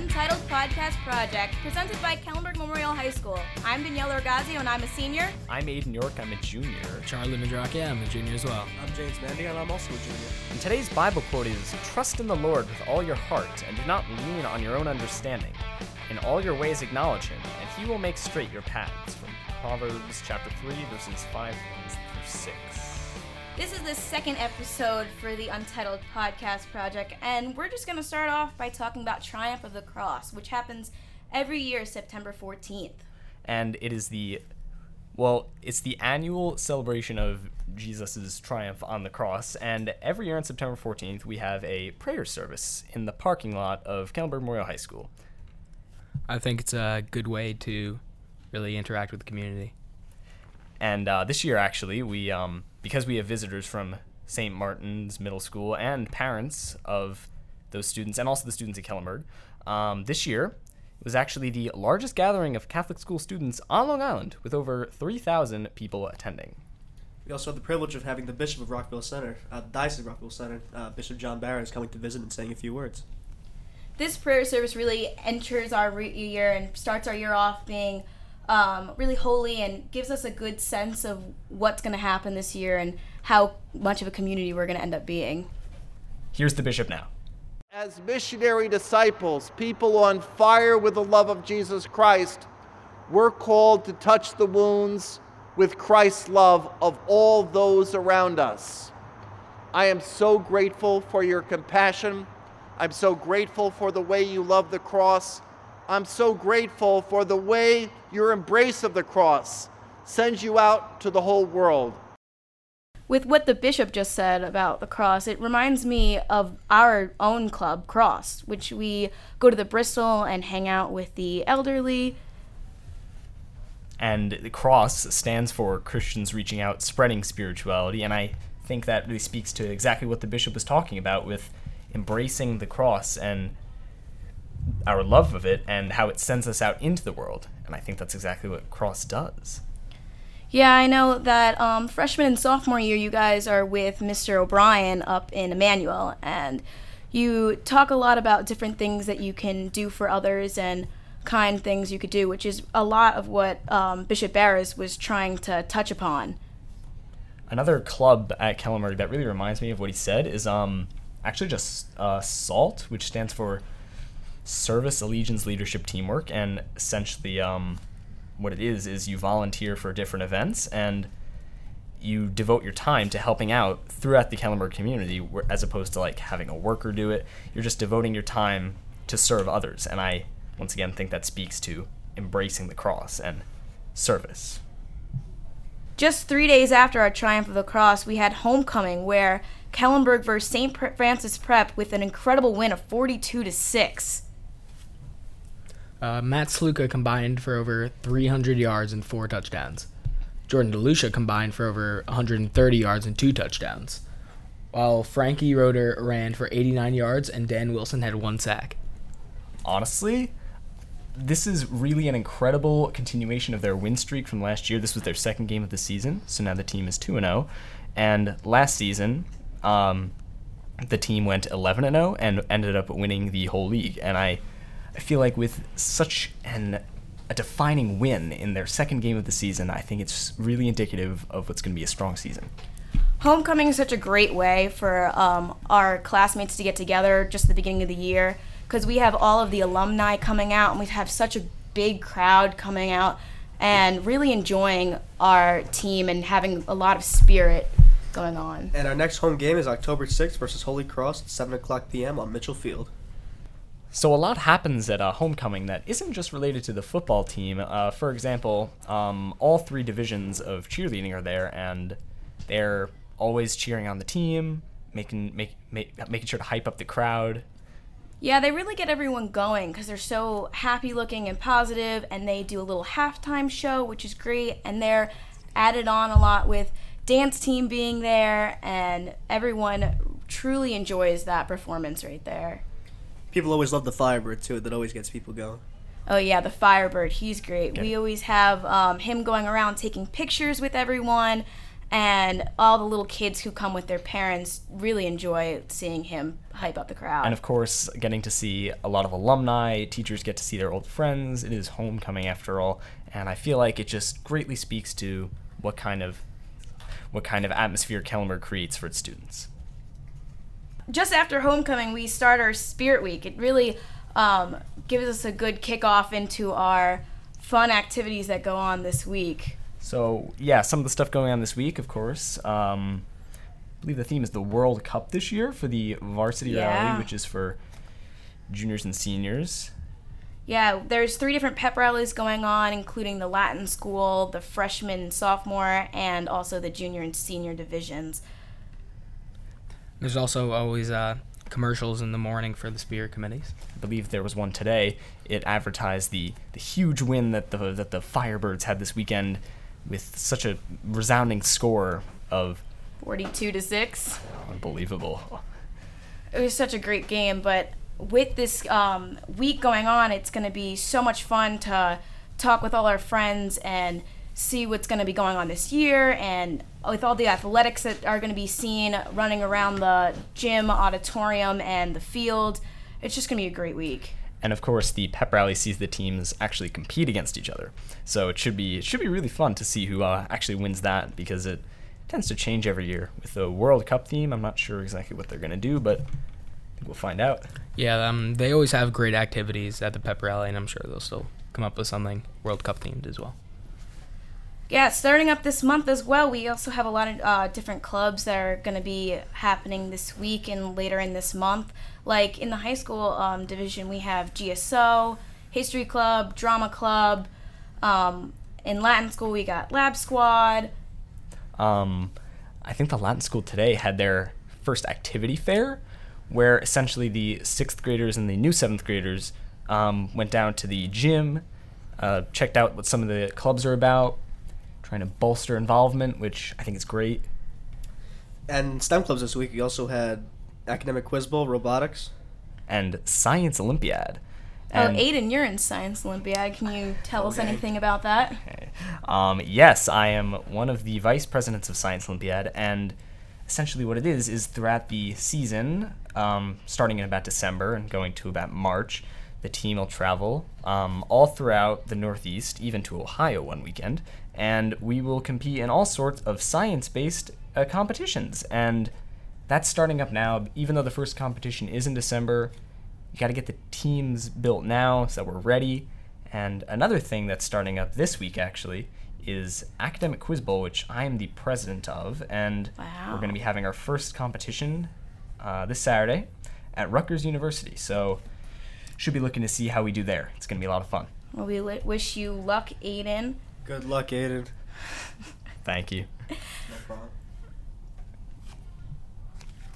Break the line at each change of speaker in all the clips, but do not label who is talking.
Untitled Podcast Project, presented by Kellenberg Memorial High School. I'm Daniela Rigazio, and I'm a senior.
I'm Aidan York, I'm a junior.
Charlie Mandracchia, I'm a junior as well.
I'm James Mandi, and I'm also a junior.
And today's Bible quote is Trust in the Lord with all your heart, and do not lean on your own understanding. In all your ways acknowledge him, and he will make straight your paths. From Proverbs chapter 3, verses 5 through 6.
This is the second episode for the Untitled Podcast Project, and we're just going to start off by talking about Triumph of the Cross, which happens every year, September 14th.
And it is the, well, it's the annual celebration of Jesus' triumph on the cross. And every year on September 14th, we have a prayer service in the parking lot of Kellenberg Memorial High School.
I think it's a good way to really interact with the community.
And uh, this year, actually, we um, because we have visitors from St. Martin's Middle School and parents of those students, and also the students at Kellenberg, um, this year it was actually the largest gathering of Catholic school students on Long Island, with over 3,000 people attending.
We also have the privilege of having the Bishop of Rockville Centre, uh, Diocese of Rockville Centre, uh, Bishop John Barres, is coming to visit and saying a few words.
This prayer service really enters our re- year and starts our year off being um, really holy and gives us a good sense of what's going to happen this year and how much of a community we're going to end up being.
Here's the bishop now.
As missionary disciples, people on fire with the love of Jesus Christ, we're called to touch the wounds with Christ's love of all those around us. I am so grateful for your compassion. I'm so grateful for the way you love the cross. I'm so grateful for the way your embrace of the cross sends you out to the whole world.
With what the bishop just said about the cross, it reminds me of our own club, Cross, which we go to the Bristal and hang out with the elderly.
And the cross stands for Christians reaching out, spreading spirituality. And I think that really speaks to exactly what the bishop was talking about with embracing the cross and our love of it and how it sends us out into the world. And I think that's exactly what Cross does.
Yeah, I know that um, freshman and sophomore year, you guys are with Mr. O'Brien up in Emmanuel, and you talk a lot about different things that you can do for others and kind things you could do, which is a lot of what um, Bishop Barres was trying to touch upon.
Another club at Kellenberg that really reminds me of what he said is um, actually just uh, SALT, which stands for service, allegiance, leadership, teamwork, and essentially um, what it is is you volunteer for different events and you devote your time to helping out throughout the Kellenberg community, as opposed to like having a worker do it. You're just devoting your time to serve others, and I once again think that speaks to embracing the cross and service.
Just three days after our triumph of the cross, we had homecoming, where Kellenberg versus St. Francis Prep with an incredible win of 42 to six.
Uh, Matt Sluka combined for over 300 yards and four touchdowns. Jordan DeLucia combined for over 130 yards and two touchdowns. While Frankie Roeder ran for 89 yards and Dan Wilson had one sack.
Honestly, this is really an incredible continuation of their win streak from last year. This was their second game of the season, so now the team is 2 0. And last season, um, the team went 11 0 and ended up winning the whole league. And I I feel like with such an a defining win in their second game of the season, I think it's really indicative of what's going to be a strong season.
Homecoming is such a great way for um, our classmates to get together just at the beginning of the year because we have all of the alumni coming out and we have such a big crowd coming out and really enjoying our team and having a lot of spirit going on.
And our next home game is October 6th versus Holy Cross at 7 o'clock p.m. on Mitchell Field.
So a lot happens at a homecoming that isn't just related to the football team. Uh, for example, um, all three divisions of cheerleading are there, and they're always cheering on the team, making make, make making sure to hype up the crowd.
Yeah, they really get everyone going because they're so happy looking and positive, and they do a little halftime show, which is great, and they're added on a lot with dance team being there, and everyone truly enjoys that performance right there.
People always love the Firebird too. That always gets people going.
Oh yeah, the Firebird. He's great. Okay. We always have um, him going around taking pictures with everyone, and all the little kids who come with their parents really enjoy seeing him hype up the crowd.
And of course, getting to see a lot of alumni, teachers get to see their old friends. It is homecoming after all, and I feel like it just greatly speaks to what kind of what kind of atmosphere Kellenberg creates for its students.
Just after homecoming, we start our Spirit Week. It really um, gives us a good kickoff into our fun activities that go on this week.
So yeah, some of the stuff going on this week, of course. Um, I believe the theme is the World Cup this year for the varsity
Yeah.
rally, which is for juniors and seniors.
Yeah, there's three different pep rallies going on, including the Latin school, the freshman and sophomore, and also the junior and senior divisions.
There's also always uh, commercials in the morning for the spirit committees.
I believe there was one today. It advertised the, the huge win that the that the Firebirds had this weekend with such a resounding score of
42 to 6.
unbelievable.
It was such a great game, but with this um, week going on, it's going to be so much fun to talk with all our friends and see what's going to be going on this year and with all the athletics that are going to be seen running around the gym, auditorium, and the field. It's just going to be a great week.
And of course, the pep rally sees the teams actually compete against each other. So it should be it should be really fun to see who uh, actually wins that because it tends to change every year. With the World Cup theme, I'm not sure exactly what they're gonna do, but we'll find out.
Yeah, um, they always have great activities at the pep rally, and I'm sure they'll still come up with something World Cup themed as well.
Yeah, starting up this month as well, we also have a lot of uh, different clubs that are going to be happening this week and later in this month. Like in the high school um, division, we have GSO, History Club, Drama Club. Um, in Latin school, we got Lab Squad.
Um, I think the Latin school today had their first activity fair, where essentially the sixth graders and the new seventh graders um, went down to the gym, uh, checked out what some of the clubs are about, trying to bolster involvement, which I think is great.
And STEM clubs this week, we also had academic quiz bowl, robotics.
and Science Olympiad.
Oh,
And,
Aidan, you're in Science Olympiad. Can you tell us anything about that?
Um, yes, I am one of the vice presidents of Science Olympiad, and essentially what it is is throughout the season, um, starting in about December and going to about March, the team will travel um, all throughout the Northeast, even to Ohio one weekend, and we will compete in all sorts of science-based uh, competitions. And that's starting up now. Even though the first competition is in December, you got to get the teams built now so that we're ready. And another thing that's starting up this week actually is Academic Quiz Bowl, which I am the president of, and
Wow.
we're going to be having our first competition uh, this Saturday at Rutgers University. So should be looking to see how we do there. It's going to be a lot of fun.
Well, we wish you luck, Aidan.
Good luck, Aidan.
Thank you.
No problem.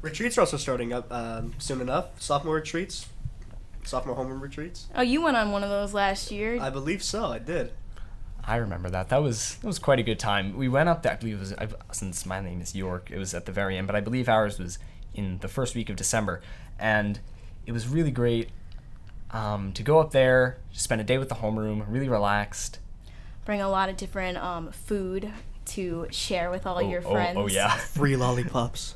Retreats are also starting up um, soon enough. Sophomore retreats, sophomore homeroom retreats.
Oh, you went on one of those last year.
I believe so. I did.
I remember that. That was that was quite a good time. We went up there. I believe it was I, since my name is York. It was at the very end, but I believe ours was in the first week of December, and it was really great um, to go up there, spend a day with the homeroom, really relaxed.
Bring a lot of different um, food to share with all
oh,
your
oh,
friends.
Oh, yeah.
Free lollipops.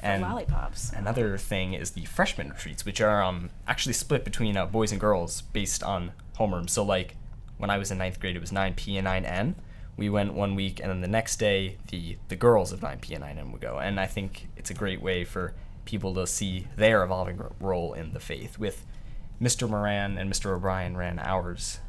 and
lollipops.
Another thing is the freshman retreats, which are um, actually split between uh, boys and girls based on homeroom. So like when I was in ninth grade, it was 9P and 9N. We went one week, and then the next day, the the girls of 9P and 9N would go. And I think it's a great way for people to see their evolving ro- role in the faith. With Mr. Moran and Mr. O'Brien ran ours.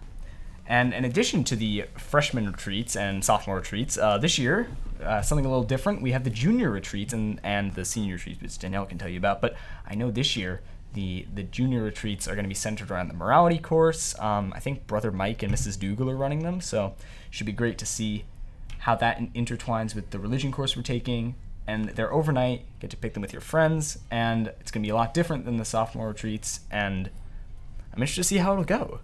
And in addition to the freshman retreats and sophomore retreats, uh, this year, uh, something a little different, we have the junior retreats and, and the senior retreats, which Daniela can tell you about. But I know this year, the, the junior retreats are going to be centered around the morality course. Um, I think Brother Mike and Mrs. Dougal are running them, so should be great to see how that intertwines with the religion course we're taking. And they're overnight, get to pick them with your friends, and it's going to be a lot different than the sophomore retreats. And I'm interested to see how it'll go.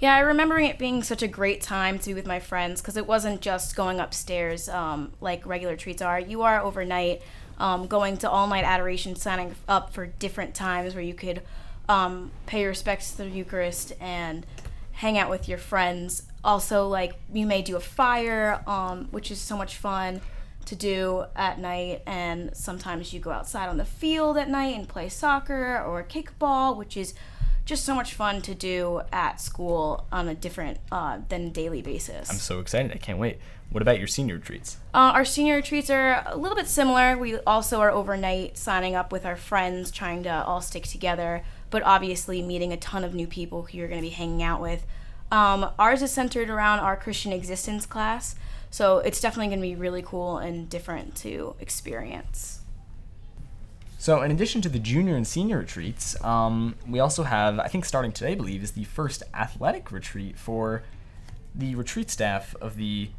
Yeah, I remember it being such a great time to be with my friends because it wasn't just going upstairs um, like regular treats are. You are overnight, um, going to all night adoration, signing up for different times where you could um, pay your respects to the Eucharist and hang out with your friends. Also, like you may do a fire, um, which is so much fun to do at night, and sometimes you go outside on the field at night and play soccer or kickball, which is just so much fun to do at school on a different uh, than daily basis.
I'm so excited. I can't wait. What about your senior retreats?
Uh, our senior retreats are a little bit similar. We also are overnight signing up with our friends, trying to all stick together, but obviously meeting a ton of new people who you're going to be hanging out with. Um, ours is centered around our Christian existence class, so it's definitely going to be really cool and different to experience.
So, in addition to the junior and senior retreats, um, we also have, I think starting today, I believe, is the first athletic retreat for the retreat staff of the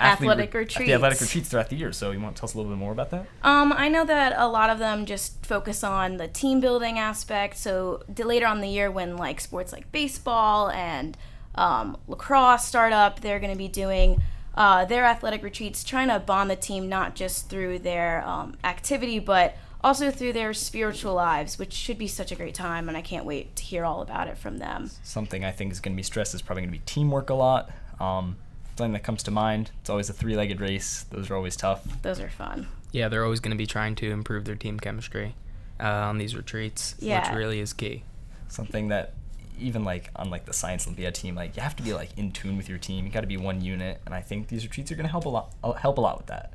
Athletic
re-
retreats.
The athletic retreats throughout the year. So, you want to tell us a little bit more about that?
Um, I know that a lot of them just focus on the team building aspect. So later on in the year, when like sports like baseball and um, lacrosse start up, they're going to be doing uh, their athletic retreats, trying to bond the team not just through their um, activity, but also through their spiritual lives, which should be such a great time. And I can't wait to hear all about it from them.
Something I think is going to be stressed is probably going to be teamwork a lot. Um, something that comes to mind. It's always a three-legged race. Those are always tough.
Those are fun.
Yeah, they're always going to be trying to improve their team chemistry uh, on these retreats,
Yeah.
which really is key.
Something that even like on like the science Olympiad team, like you have to be like in tune with your team. You got to be one unit, and I think these retreats are going to help a lot. uh, Help a lot with that.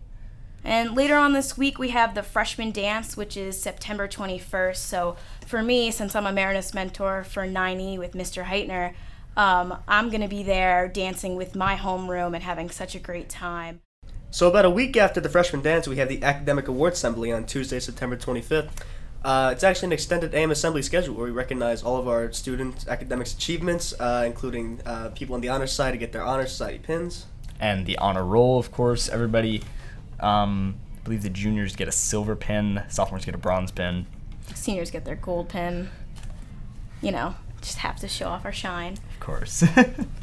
And later on this week, we have the freshman dance, which is September 21st. So for me, since I'm a Marinus mentor for 9E with Mr. Heitner, um, I'm going to be there dancing with my homeroom and having such a great time.
So about a week after the freshman dance, we have the academic awards assembly on Tuesday, September 25th. Uh, it's actually an extended AM assembly schedule where we recognize all of our students' academics achievements, uh, including uh, people on the honor side to get their honor society pins.
and the honor roll, of course. Everybody, um, I believe the juniors get a silver pin, sophomores get a bronze pin.
Seniors get their gold pin. You know, just have to show off our shine.
Of course.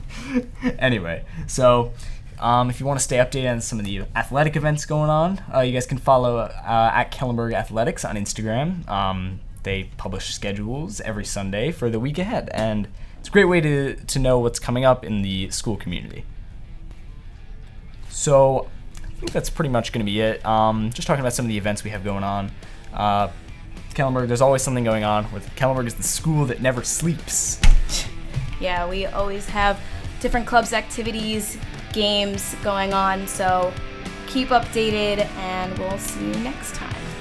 anyway, so um, if you want to stay updated on some of the athletic events going on, uh, you guys can follow uh, at Kellenberg Athletics on Instagram. Um, they publish schedules every Sunday for the week ahead, and it's a great way to, to know what's coming up in the school community. So I think that's pretty much going to be it. Um, just talking about some of the events we have going on. Uh, Kellenberg, there's always something going on. With Kellenberg is the school that never sleeps.
Yeah, we always have different clubs, activities, games going on. So keep updated, and we'll see you next time.